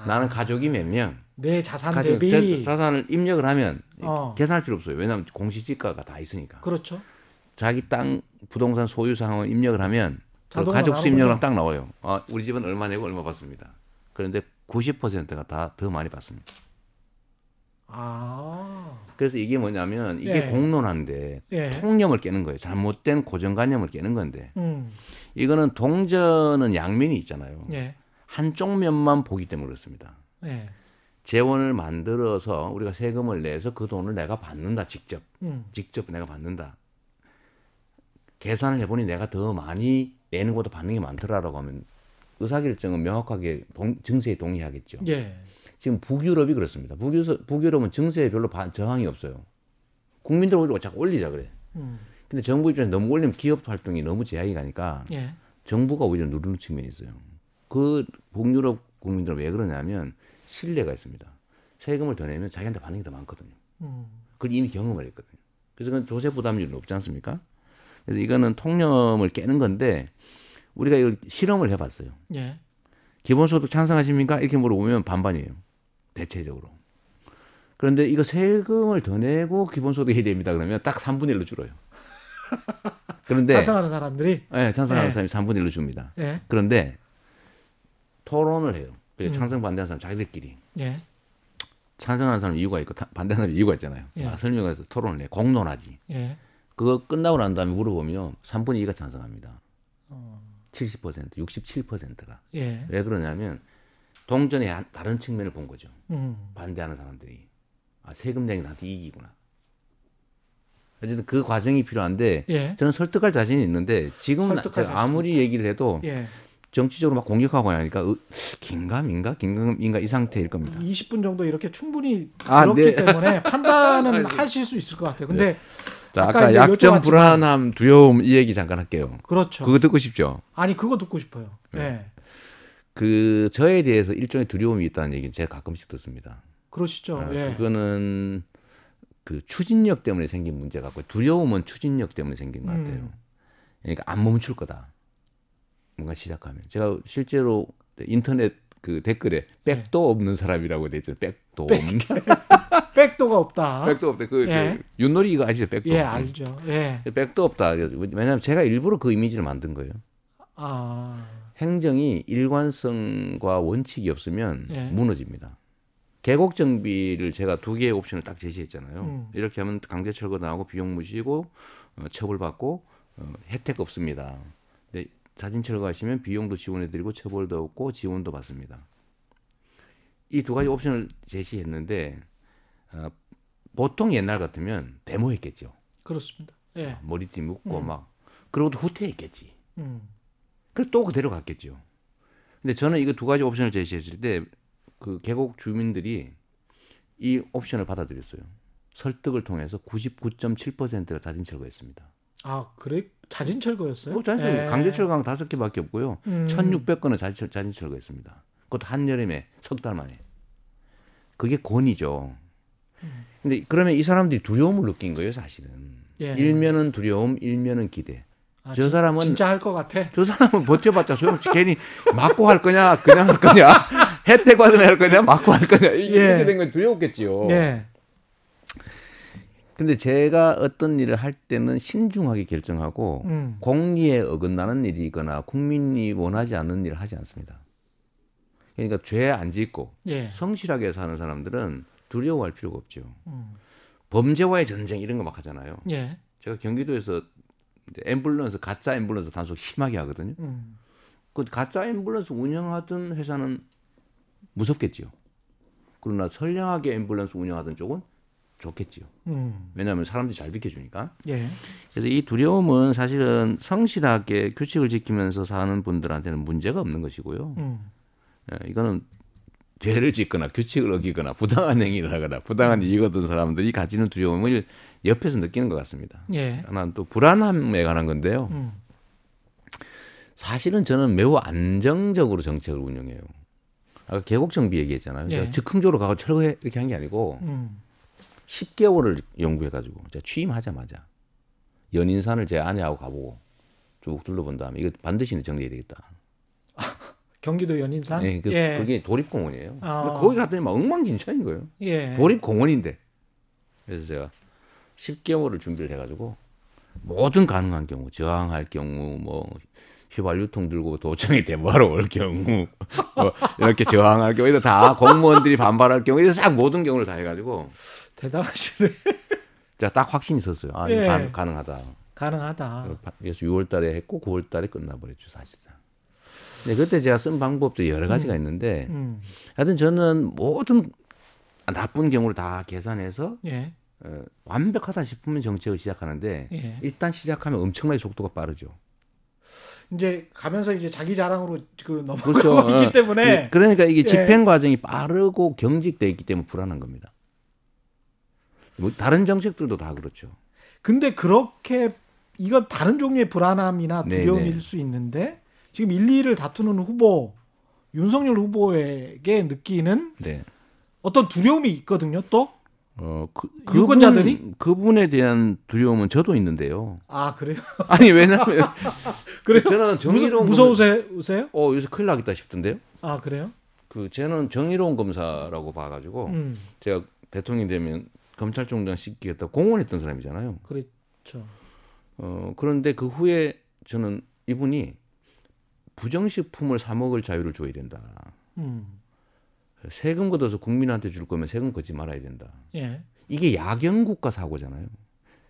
나는 가족이 몇 명, 내 자산 가족 대비 자- 자산을 입력을 하면 어. 계산할 필요 없어요. 왜냐하면 공시지가가 다 있으니까. 그렇죠. 자기 땅 부동산 소유 상황을 입력을 하면 그 가족 수. 입력을 하면 딱 나와요. 아, 우리 집은 얼마 내고 얼마 받습니다. 그런데 90%가 다 더 많이 받습니다. 아. 그래서 이게 뭐냐면 이게 예. 공론화인데 예. 통념을 깨는 거예요. 잘못된 고정관념을 깨는 건데 음. 이거는 동전은 양면이 있잖아요. 예. 한쪽 면만 보기 때문에 그렇습니다. 예. 재원을 만들어서 우리가 세금을 내서 그 돈을 내가 받는다 직접 음. 직접 내가 받는다. 계산을 해보니 내가 더 많이 내는 것보다 받는 게 많더라라고 하면 의사결정은 명확하게 동, 증세에 동의하겠죠. 예. 지금 북유럽이 그렇습니다. 북유럽, 북유럽은 증세에 별로 반- 저항이 없어요. 국민들 오히려 자꾸 올리자 그래. 음. 근데 정부 입장에서 너무 올리면 기업 활동이 너무 제약이 가니까 예. 정부가 오히려 누르는 측면이 있어요. 그 북유럽 국민들은 왜 그러냐면 신뢰가 있습니다. 세금을 더 내면 자기한테 게더 많거든요. 음. 그걸 이미 경험을 했거든요. 그래서 그건 조세 부담률이 높지 않습니까? 그래서 이거는 통념을 깨는 건데 우리가 이걸 실험을 해봤어요. 예. 기본소득 찬성하십니까? 이렇게 물어보면 반반이에요. 대체적으로. 그런데 이거 세금을 더 내고 기본소득 해야 됩니다. 그러면 딱 3분의 1로 줄어요. 그런데 찬성하는 사람들이 네, 찬성하는 네. 사람이 3분의 1로 줍니다. 예. 그런데 토론을 해요. 그래서 음. 찬성 반대하는 사람 자기들끼리 예. 찬성하는 사람 이유가 있고 타- 반대하는 사람 이유가 있잖아요. 예. 아, 설명해서 토론을 해. 공론하지. 예. 그거 끝나고 난 다음에 물어보면 3분의 2가 찬성합니다. 어. 70%, 67%가. 예. 왜 그러냐면 동전의 한- 다른 측면을 본 거죠. 음. 반대하는 사람들이. 아, 세금 내기 나한테 이익이구나. 어쨌든 그 과정이 필요한데 예. 저는 설득할 자신이 있는데 지금은 설득할 제가 아무리 얘기를 해도 예. 정치적으로 막 공격하고 하니까 으, 긴가민가 긴가민가 이 상태일 겁니다. 20분 정도 이렇게 충분히 아, 들었기 네. 때문에 판단은 하실 수 있을 것 같아요. 근데 자, 아까 아까 약점, 불안함, 두려움 이 얘기 잠깐 할게요. 그렇죠. 그거 듣고 싶죠? 아니 그거 듣고 싶어요. 네. 예. 그 저에 대해서 일종의 두려움이 있다는 얘기는 제가 가끔씩 듣습니다. 그러시죠. 아, 예. 그거는 그 추진력 때문에 생긴 문제 같고 두려움은 추진력 때문에 생긴 것 같아요. 음. 그러니까 안 멈출 거다. 뭔가 시작하면 제가 실제로 인터넷 그 댓글에 네. 백도 없는 사람이라고 돼 있잖아요. 백도 없는 백도가 없다. 백도 없대. 그, 예. 그 윷놀이 이거 아시죠? 백도. 예. 알죠. 예. 백도 없다. 왜냐하면 제가 일부러 그 이미지를 만든 거예요. 아. 행정이 일관성과 원칙이 없으면 예. 무너집니다. 계곡 정비를 제가 두 개의 옵션을 딱 제시했잖아요. 음. 이렇게 하면 강제 철거 나오고 비용 무시고 어, 처벌받고 어, 혜택 없습니다. 사진 철거하시면 비용도 지원해드리고 처벌도 없고 지원도 받습니다. 이 두 가지 옵션을 제시했는데 어, 보통 옛날 같으면 데모했겠죠. 그렇습니다. 예. 머리띠 묶고 음. 막 그러고도 후퇴했겠지. 음. 그래서 또 그대로 갔겠죠. 근데 저는 이거 두 가지 옵션을 제시했을 때 그 계곡 주민들이 이 옵션을 받아들였어요. 설득을 통해서 99.7%가 자진 철거했습니다. 아, 그래? 자진 철거였어요? 뭐 자진 예. 강제 철거한 다섯 개밖에 없고요. 음. 1,600건은 자진, 철- 자진 철거했습니다. 그것도 한여름에 석 달 만에. 그게 권위죠. 음. 근데 그러면 이 사람들이 두려움을 느낀 거예요, 사실은. 예. 일면은 두려움, 일면은 기대. 아, 저 진- 사람은 진짜 할 것 같아. 저 사람은 버텨봤자 소용없지. 괜히 맞고 할 거냐, 그냥 할 거냐, 혜택 받으면 할 거냐, 맞고 할 거냐. 이게 예. 된 건 두려웠겠지요. 예. 근데 제가 어떤 일을 할 때는 신중하게 결정하고 음. 공리에 어긋나는 일이거나 국민이 원하지 않는 일을 하지 않습니다. 그러니까 죄 안 짓고 예. 성실하게 사는 사람들은 두려워할 필요가 없죠. 음. 범죄와의 전쟁 이런 거 막 하잖아요. 예. 제가 경기도에서 앰뷸런스 가짜 앰뷸런스 단속 심하게 하거든요. 음. 그 가짜 앰뷸런스 운영하던 회사는 무섭겠지요. 그러나 선량하게 앰뷸런스 운영하던 쪽은 좋겠지요. 음. 왜냐하면 사람들이 잘 비켜주니까. 예. 그래서 이 두려움은 사실은 성실하게 규칙을 지키면서 사는 분들한테는 문제가 없는 것이고요. 음. 예, 이거는 죄를 짓거나 규칙을 어기거나 부당한 행위를 하거나 부당한 이익 얻은 사람들이 가지는 두려움을 옆에서 느끼는 것 같습니다. 예. 하나는 또 불안함에 관한 건데요. 음. 사실은 저는 매우 안정적으로 정책을 운영해요. 아까 계곡 정비 얘기했잖아요. 예. 즉흥적으로 가고 철거해 이렇게 한 게 아니고 음. 10개월을 연구해가지고 제가 취임하자마자 연인산을 제 아내하고 가보고 쭉 둘러본 다음에 이거 반드시 정리해야 되겠다. 경기도 연인산. 예, 그, 예. 그게 도립공원이에요. 아. 근데 거기 갔더니 막 엉망진창인 거예요. 예. 도립공원인데. 그래서 제가 10개월을 준비를 해가지고 모든 가능한 경우, 저항할 경우, 뭐 휘발유통 들고 도청에 대모하러 올 경우, 뭐 이렇게 저항할 경우, 이거 다 공무원들이 반발할 경우, 이거 싹 모든 경우를 다 해가지고 대단하시네. 제가 딱 확신이 있었어요. 아, 예. 가, 가능하다. 가능하다. 그래서 6월 달에 했고 9월 달에 끝나버렸죠 사실상. 근데 그때 제가 쓴 방법도 여러 가지가 있는데 음. 하여튼 저는 모든 나쁜 경우를 다 계산해서 예. 어, 완벽하다 싶으면 정책을 시작하는데 예. 일단 시작하면 엄청나게 속도가 빠르죠. 이제 가면서 이제 자기 자랑으로 그 넘어가고 그렇죠. 있기 어. 때문에 그러니까 이게 예. 집행 과정이 빠르고 경직돼 있기 때문에 불안한 겁니다. 뭐 다른 정책들도 다 그렇죠. 근데 그렇게 이건 다른 종류의 불안함이나 네, 두려움일 네. 수 있는데 지금 1, 2를 다투는 후보 윤석열 후보에게 느끼는 네. 어떤 두려움이 있거든요. 또 어, 그, 유권자들이? 그분, 그분에 대한 두려움은 저도 있는데요. 아 그래요? 아니 왜냐면 그래요? 저는 정의로운 무서, 무서 우세요? 어 요새 큰일 나겠다 싶던데요. 아 그래요? 그 저는 정의로운 검사라고 봐가지고 음 제가 대통령이 되면 검찰총장 시키겠다 공언했던 사람이잖아요. 그렇죠. 어 그런데 그 후에 저는 이분이 부정식품을 사 먹을 자유를 줘야 된다. 음 세금 걷어서 국민한테 줄 거면 세금 걷지 말아야 된다. 예. 이게 야경 국가 사고잖아요.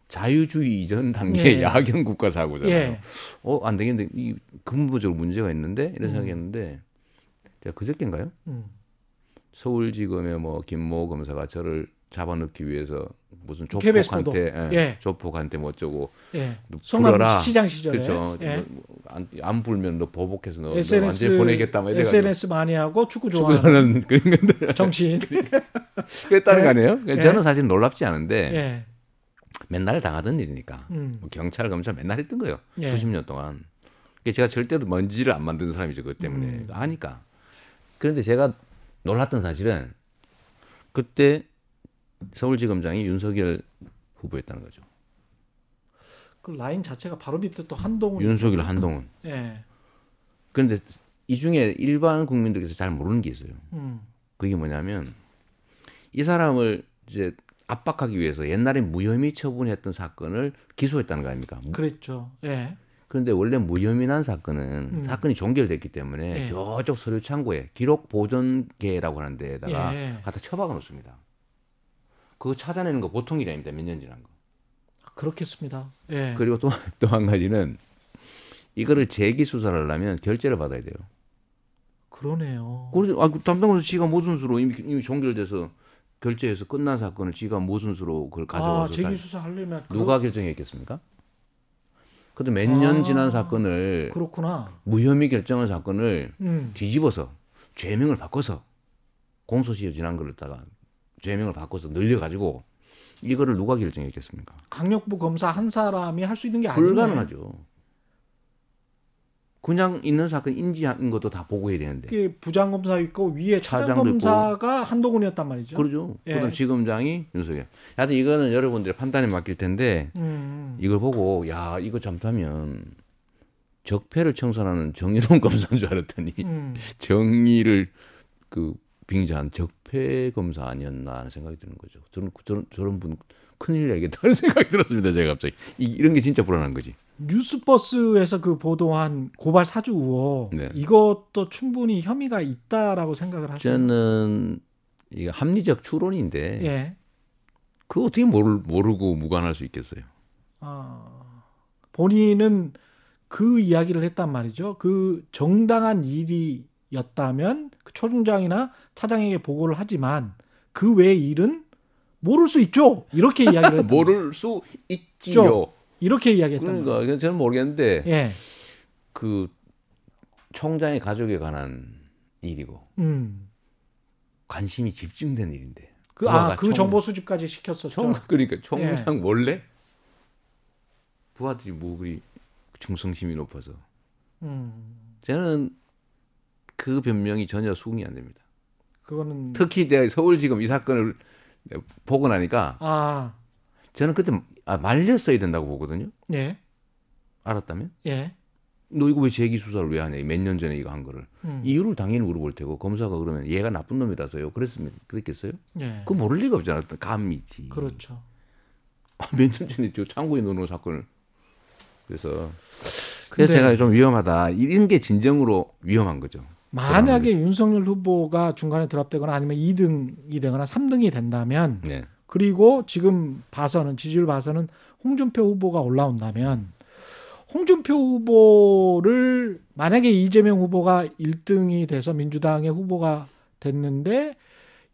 자유주의 이전 단계의 예. 야경 국가 사고잖아요. 예. 어, 안 되겠는데, 이 근본적으로 문제가 있는데? 이런 생각했는데, 제가 그저께인가요? 음. 서울지검의 뭐, 김모 검사가 저를 잡아넣기 위해서 무슨. 조폭한테, 예, 예. 조폭한테 뭐 어쩌고, 예. 너 성남 불어라. 시장 시절에 그렇죠. 예. 뭐, 안, 안 불면 너 보복해서 너, 너 SNS 완전히 보내겠다. 뭐. SNS 많이 하고 축구 좋아하는. 정치인. 그랬다는 예. 거 아니에요? 예. 저는 사실 놀랍지 않은데, 예. 맨날 당하던 일이니까. 음. 뭐 경찰, 검찰 맨날 했던 거예요. 예. 수십 년 동안. 제가 절대로 먼지를 안 만드는 사람이죠. 그것 때문에. 음. 아니까. 그런데 제가 놀랐던 사실은 그때 서울지검장이 윤석열 후보였다는 거죠. 그 라인 자체가 바로 밑에 또 한동훈. 윤석열, 한동훈. 예. 그런데 이 중에 일반 국민들께서 잘 모르는 게 있어요. 음. 그게 뭐냐면 이 사람을 이제 압박하기 위해서 옛날에 무혐의 처분했던 사건을 기소했다는 거 아닙니까? 그랬죠. 예. 그런데 원래 무혐의 난 사건은 음. 사건이 종결됐기 때문에 예. 저쪽 서류 창고에 기록 보존계라고 하는 데에다가 예. 갖다 처박아 놓습니다. 그거 찾아내는 거 보통 일이 아닙니다. 몇 년 지난 거. 그렇겠습니다. 예. 그리고 또 또 한 가지는 이거를 재기 수사를 하려면 결재를 받아야 돼요. 그러네요. 그래서 아, 그 담당자는 지가 무슨 수로 이미, 이미 종결돼서 결재해서 끝난 사건을 지가 무슨 수로 그걸 아, 가져와서 재기 다- 수사 하려면 누가 결정했겠습니까? 그래도 몇년 아. 지난 사건을 그렇, 그렇구나. 무혐의 결정한 사건을 음. 뒤집어서 죄명을 바꿔서 공소시효 지난 걸 갖다가 죄명을 바꿔서 늘려가지고 이거를 누가 결정했겠습니까? 강력부 검사 한 사람이 할 수 있는 게 아니에요. 불가능하죠. 그냥 있는 사건 인지한 것도 다 보고해야 되는데. 그 부장 검사 있고 위에 차장 검사가 한동훈이었단 말이죠. 그러죠. 예. 그다음 지검장이 윤석열. 하여튼 이거는 여러분들의 판단에 맡길 텐데 음. 이걸 보고 야 이거 잘못하면 적폐를 청산하는 정의로운 검사인 줄 알았더니 음. 정의를 그 빙자한 적폐 검사 아니었나 하는 생각이 드는 거죠. 저는 저런 저런 분 큰일 내겠다는 생각이 들었습니다. 제가 갑자기 이, 이런 게 진짜 불안한 거지. 뉴스버스에서 그 보도한 고발 사주 의혹 네. 이것도 충분히 혐의가 있다라고 생각을 하시죠. 저는 이게 합리적 추론인데 예. 그 어떻게 모르, 모르고 무관할 수 있겠어요. 아, 본인은 그 이야기를 했단 말이죠. 그 정당한 일이 었다면 그 초중장이나 차장에게 보고를 하지만 그 외의 일은 모를 수 있죠. 이렇게 이야기를 모를 수 있지요. 이렇게 이야기했단 말이에요. 그러니까 저는 모르겠는데 예. 그 총장의 가족에 관한 일이고 음. 관심이 집중된 일인데. 그, 아, 그 총- 정보 수집까지 시켰었죠. 총 그러니까 총장 예. 몰래 부하들이 뭐 그리 충성심이 높아서 음. 저는 그 변명이 전혀 수긍이 안 됩니다. 그거는 특히 내가 서울지검 이 사건을 보고 나니까 아, 저는 그때 아, 말렸어야 된다고 보거든요. 예. 알았다면 예. 너 이거 왜 재기 수사를 왜 하냐? 몇 년 전에 이거 한 거를 음. 이유를 당연히 물어볼 테고 검사가 그러면 얘가 나쁜 놈이라서요. 그랬으면 그랬겠어요? 예. 그거 모를 리가 없잖아. 감이지. 그렇죠. 몇년 전에 저 창고에 넣어놓은 사건을 그래서 그래서 제가 좀 위험하다. 이런 게 진정으로 위험한 거죠. 만약에 윤석열 후보가 중간에 드랍되거나 아니면 2등이 되거나 3등이 된다면 네. 그리고 지금 봐서는 지지율 봐서는 홍준표 후보가 올라온다면 홍준표 후보를 만약에 이재명 후보가 1등이 돼서 민주당의 후보가 됐는데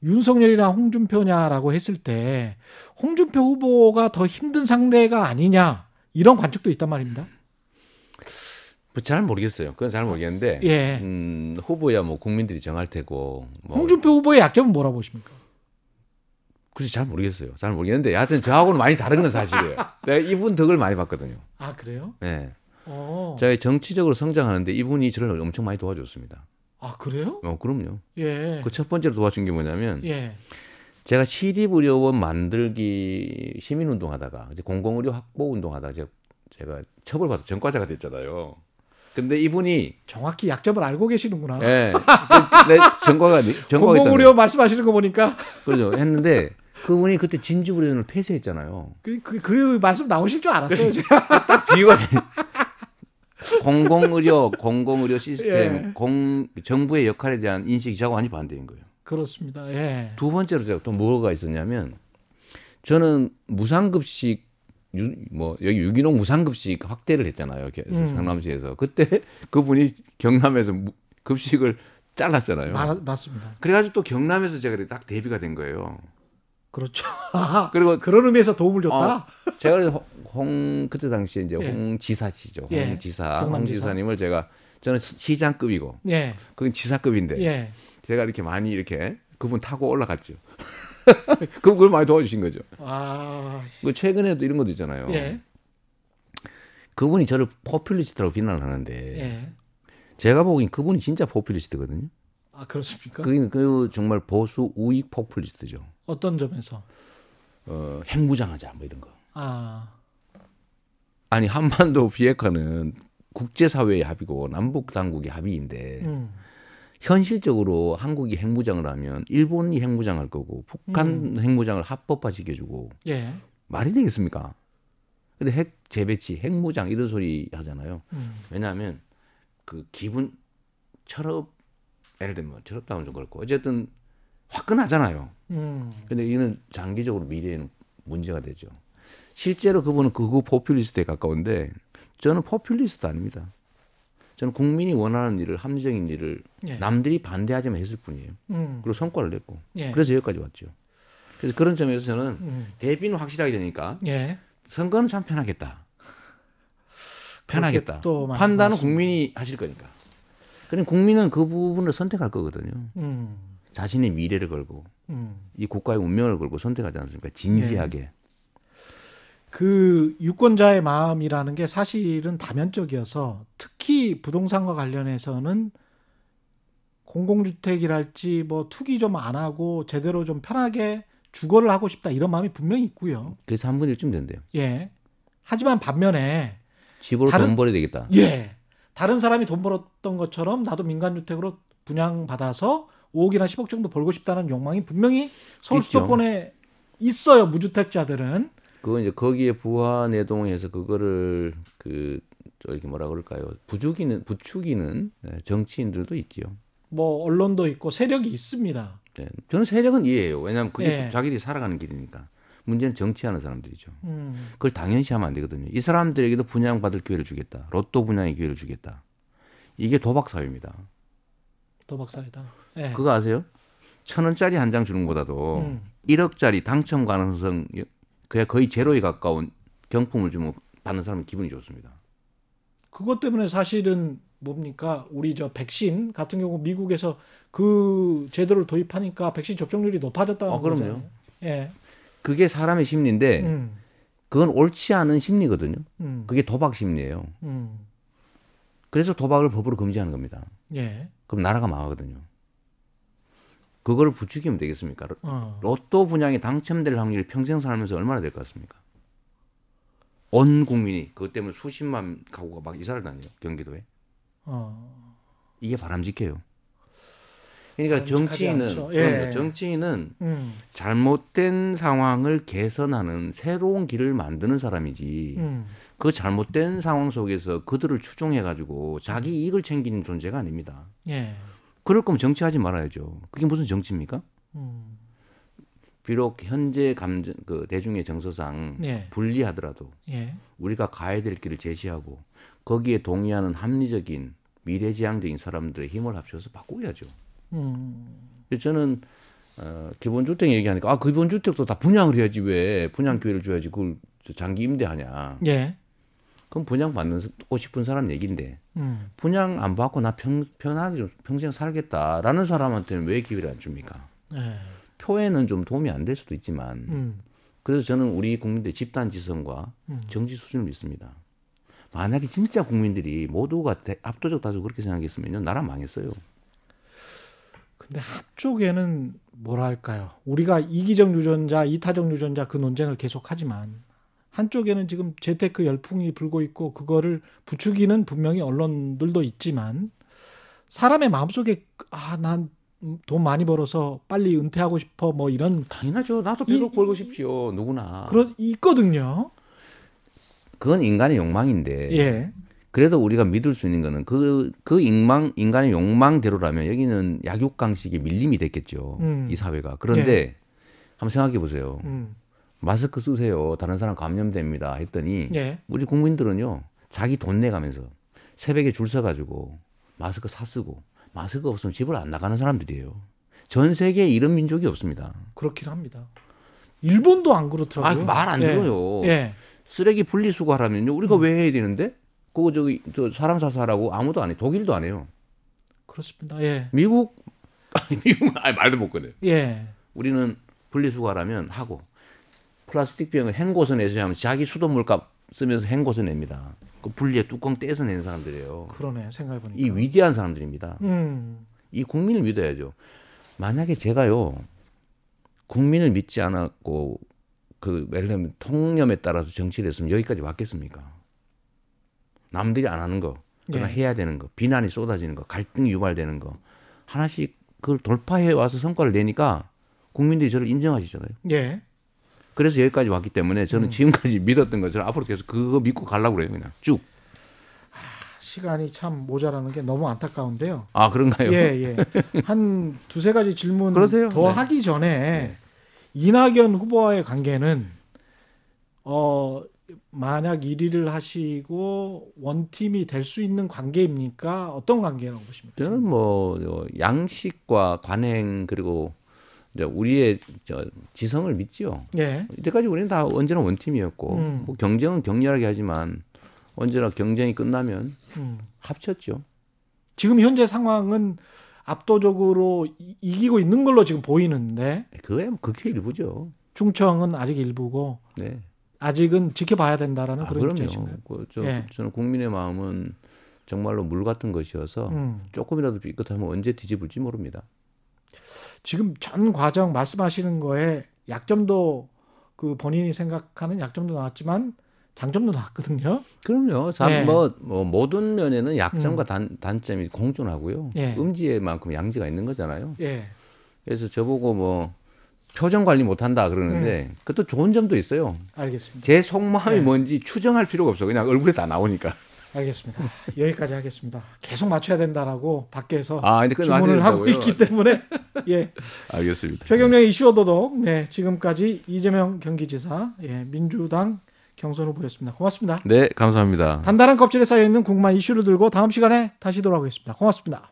윤석열이나 홍준표냐라고 했을 때 홍준표 후보가 더 힘든 상대가 아니냐 이런 관측도 있단 말입니다. 뭐잘 모르겠어요. 그건 잘 모르겠는데 예. 음, 후보야 뭐 국민들이 정할 테고 뭐 홍준표 후보의 약점은 뭐라 보십니까? 글쎄 잘 모르겠어요. 잘 모르겠는데 하여튼 저하고는 많이 다른 건 사실이에요. 내가 이분 덕을 많이 봤거든요. 아 그래요? 네. 어. 제가 정치적으로 성장하는데 이분이 저를 엄청 많이 도와줬습니다. 아 그래요? 어, 그럼요. 예. 그 첫 번째로 도와준 게 뭐냐면 예. 제가 시립의료원 만들기 시민운동 하다가 이제 공공의료 확보 운동 하다가 제가, 제가 처벌받아 전과자가 됐잖아요. 근데 이분이 정확히 약점을 알고 계시는구나. 예, 내 전과가 전과가 공공의료 말씀하시는 거 보니까 그렇죠 했는데 그분이 그때 진주의료원을 폐쇄했잖아요. 그, 그, 그 말씀 나오실 줄 알았어요. 제가. 딱 비유가 돼. 공공의료 공공의료 시스템 예. 공 정부의 역할에 대한 인식이 저하고 완전 반대인 거예요. 그렇습니다. 예. 두 번째로 제가 또 뭐가 있었냐면 저는 무상급식 유, 뭐 여기 유기농 무상급식 확대를 했잖아요. 음. 성남시에서 그때 그분이 경남에서 무- 급식을 잘랐잖아요. 마, 맞습니다. 그래가지고 또 경남에서 제가 딱 대비가 된 거예요. 그렇죠. 아, 그리고 그런 의미에서 도움을 줬다. 어, 제가 홍, 홍- 그때 당시에 이제 예. 홍 지사시죠. 예. 홍 지사, 경남 홍 지사. 지사님을 제가 저는 시장급이고 예. 그건 지사급인데 예. 제가 이렇게 많이 이렇게 그분 타고 올라갔죠. 그럼 그걸 많이 도와주신 거죠. 아, 그 최근에도 이런 것도 있잖아요. 예. 그분이 저를 포퓰리스트라고 비난을 하는데 예. 제가 보기엔 그분이 진짜 포퓰리스트거든요. 아, 그렇습니까? 그게 그 정말 보수 우익 포퓰리스트죠. 어떤 점에서? 어, 핵무장하자 뭐 이런 거. 아, 아니 한반도 비핵화는 국제사회의 합의고 남북 당국의 합의인데 음. 현실적으로 한국이 핵무장을 하면 일본이 핵무장할 거고 북한 핵무장을 합법화 시켜주고 예. 말이 되겠습니까? 근데 핵 재배치, 핵무장 이런 소리 하잖아요. 음. 왜냐하면 그 기분 철업 예를 들면 철업다운 좀 그렇고 어쨌든 화끈하잖아요. 음. 근데 이는 장기적으로 미래에는 문제가 되죠. 실제로 그분은 극우 포퓰리스트에 가까운데 저는 포퓰리스트 아닙니다. 저는 국민이 원하는 일을 합리적인 일을 예. 남들이 반대하지만 했을 뿐이에요. 음. 그리고 성과를 냈고 예. 그래서 여기까지 왔죠. 그래서 그런 점에서 저는 음. 대비는 확실하게 되니까 예. 선거는 참 편하겠다. 편하겠다. 판단은. 국민이 하실 거니까. 그럼 국민은 그 부분을 선택할 거거든요. 음. 자신의 미래를 걸고 음. 이 국가의 운명을 걸고 선택하지 않습니까? 진지하게. 예. 그 유권자의 마음이라는 게 사실은 다면적이어서 특히 부동산과 관련해서는 공공주택이랄지 뭐 투기 좀 안 하고 제대로 좀 편하게 주거를 하고 싶다 이런 마음이 분명히 있고요. 그래서 한 분의 1쯤 된대요. 예. 하지만 반면에 집으로 다른- 돈 벌어야 되겠다. 예. 다른 사람이 돈 벌었던 것처럼 나도 민간주택으로 분양받아서 5억이나 10억 정도 벌고 싶다는 욕망이 분명히 서울 있죠. 수도권에 있어요. 무주택자들은. 그거 이제 거기에 부하 내동해서 그거를 그 저렇게 뭐라 그럴까요? 부추기는 부추기는 네, 정치인들도 있지요. 뭐 언론도 있고 세력이 있습니다. 네. 저는 세력은 이해해요. 왜냐하면 그게 예. 자기들이 살아가는 길이니까. 문제는 정치하는 사람들이죠. 음, 그걸 당연시하면 안 되거든요. 이 사람들에게도 분양받을 기회를 주겠다. 로또 분양의 기회를 주겠다. 이게 도박 사회입니다. 도박사이다. 예. 그거 아세요? 천 원짜리 한 장 주는 것보다도 음. 1억짜리 당첨 가능성 그야 거의 제로에 가까운 경품을 주면 받는 사람은 기분이 좋습니다. 그것 때문에 사실은 뭡니까? 우리 저 백신 같은 경우 미국에서 그 제도를 도입하니까 백신 접종률이 높아졌다는 어. 거잖아요. 예. 그게 사람의 심리인데 음, 그건 옳지 않은 심리거든요. 음, 그게 도박 심리예요. 음, 그래서 도박을 법으로 금지하는 겁니다. 예. 그럼 나라가 망하거든요. 그거를 부추기면 되겠습니까? 어, 로또 분양에 당첨될 확률이 평생 살면서 얼마나 될 것 같습니까? 온 국민이 그것 때문에 수십만 가구가 막 이사를 다녀요 경기도에 어. 이게 바람직해요. 그러니까 정치인은. 예. 정치인은 음. 잘못된 상황을 개선하는 새로운 길을 만드는 사람이지 음. 그 잘못된 상황 속에서 그들을 추종해 가지고 자기 이익을 챙기는 존재가 아닙니다. 예. 그럴 거면 정치하지 말아야죠. 그게 무슨 정치입니까? 음. 비록 현재 감정 그 대중의 정서상 예. 불리하더라도 예. 우리가 가야 될 길을 제시하고 거기에 동의하는 합리적인 미래지향적인 사람들의 힘을 합쳐서 바꾸어야죠. 음. 저는 어, 기본주택 얘기하니까 아 기본주택도 다 분양을 해야지 왜 분양 기회를 줘야지 그걸 장기 임대하냐. 예. 그럼 분양 받고 싶은 사람 얘기인데 음. 분양 안 받고 나 평, 편하게 좀 평생 살겠다라는 사람한테는 왜 기회를 안 줍니까? 예. 표에는 좀 도움이 안 될 수도 있지만 음. 그래서 저는 우리 국민들 집단 지성과 음. 정치 수준을 믿습니다. 만약에 진짜 국민들이 모두가 대- 압도적 다수 그렇게 생각했으면요 나라 망했어요. 근데 한쪽에는 뭐랄까요? 우리가 이기적 유전자, 이타적 유전자 그 논쟁을 계속하지만 한쪽에는 지금 재테크 열풍이 불고 있고 그거를 부추기는 분명히 언론들도 있지만 사람의 마음속에 아 난 돈 많이 벌어서 빨리 은퇴하고 싶어 뭐 이런 당연하죠. 나도 이- 100억 벌고 싶지요. 누구나. 그런 있거든요. 그건 인간의 욕망인데 예. 그래도 우리가 믿을 수 있는 거는 그, 그 인망, 인간의 욕망대로라면 여기는 약육강식의 밀림이 됐겠죠. 음. 이 사회가. 그런데 한번 생각해 보세요. 음. 마스크 쓰세요. 다른 사람 감염됩니다. 했더니 예. 우리 국민들은요. 자기 돈 내가면서 새벽에 줄 서가지고 마스크 사 쓰고 마스크 없으면 집을 안 나가는 사람들이에요. 전 세계에 이런 민족이 없습니다. 그렇긴 합니다. 일본도 안 그렇더라고요. 아, 말안 예. 들어요. 예. 쓰레기 분리수거하라면요. 우리가 왜 해야 되는데? 그거 저기 저 사람 사살하고 아무도 안 해. 독일도 안 해요. 그렇습니다. 예. 미국 미국 아니 말도 못 꺼내. 예. 우리는 분리수거하라면 하고 플라스틱 병을 헹궈서 내서 하면 자기 수돗물값 쓰면서 헹궈서 냅니다. 그 분리에 뚜껑 떼서 내는 사람들이에요. 그러네. 생각해 보니까. 이 위대한 사람들입니다. 음. 이 국민을 믿어야죠. 만약에 제가요 국민을 믿지 않았고 그 예를 들면 통념에 따라서 정치를 했으면 여기까지 왔겠습니까? 남들이 안 하는 거, 그러나 예. 해야 되는 거, 비난이 쏟아지는 거, 갈등이 유발되는 거 하나씩 그걸 돌파해 와서 성과를 내니까 국민들이 저를 인정하시잖아요. 예. 그래서 여기까지 왔기 때문에 저는 음. 지금까지 믿었던 것처럼 앞으로 계속 그거 믿고 가려고 그래요, 그냥 쭉. 시간이 참 모자라는 게 너무 안타까운데요. 아 그런가요? 예, 예. 한 두세 가지 질문 그러세요? 더 네. 하기 전에 이낙연 후보와의 관계는 어 만약 1위를 하시고 원팀이 될 수 있는 관계입니까? 어떤 관계라고 보십니까? 저는 뭐 어, 양식과 관행 그리고 우리의 저 지성을 믿지요. 예. 이때까지 우리는 다 언제나 원팀이었고 음. 뭐 경쟁은 격렬하게 하지만 언제나 경쟁이 끝나면 음. 합쳤죠. 지금 현재 상황은 압도적으로 이- 이기고 있는 걸로 지금 보이는데 그게 뭐 극히 일부죠. 충청은 아직 일부고 네. 아직은 지켜봐야 된다라는 아, 그런. 입장이신가요? 그, 저, 예. 저는 국민의 마음은 정말로 물 같은 것이어서 음. 조금이라도 삐끗하면 언제 뒤집을지 모릅니다. 지금 전 과정 말씀하시는 거에 약점도 그 본인이 생각하는 약점도 나왔지만 장점도 나왔거든요. 그럼요. 자, 예. 뭐, 뭐 모든 면에는 약점과 단, 단점이 공존하고요. 예. 음지에만큼 양지가 있는 거잖아요. 예. 그래서 저보고 뭐 표정 관리 못한다 그러는데 그것도 좋은 점도 있어요. 알겠습니다. 제 속마음이 네. 뭔지 추정할 필요가 없어. 그냥 얼굴에 다 나오니까. 알겠습니다. 여기까지 하겠습니다. 계속 맞춰야 된다라고 밖에서 아, 주문을 하고? 있기 때문에 예. 알겠습니다. 최경련의 이슈 오도독 네 지금까지 이재명 경기지사 예, 민주당 경선 후보였습니다. 고맙습니다. 네, 감사합니다. 단단한 껍질에 쌓여 있는 궁금한 이슈를 들고 다음 시간에 다시 돌아오겠습니다. 고맙습니다.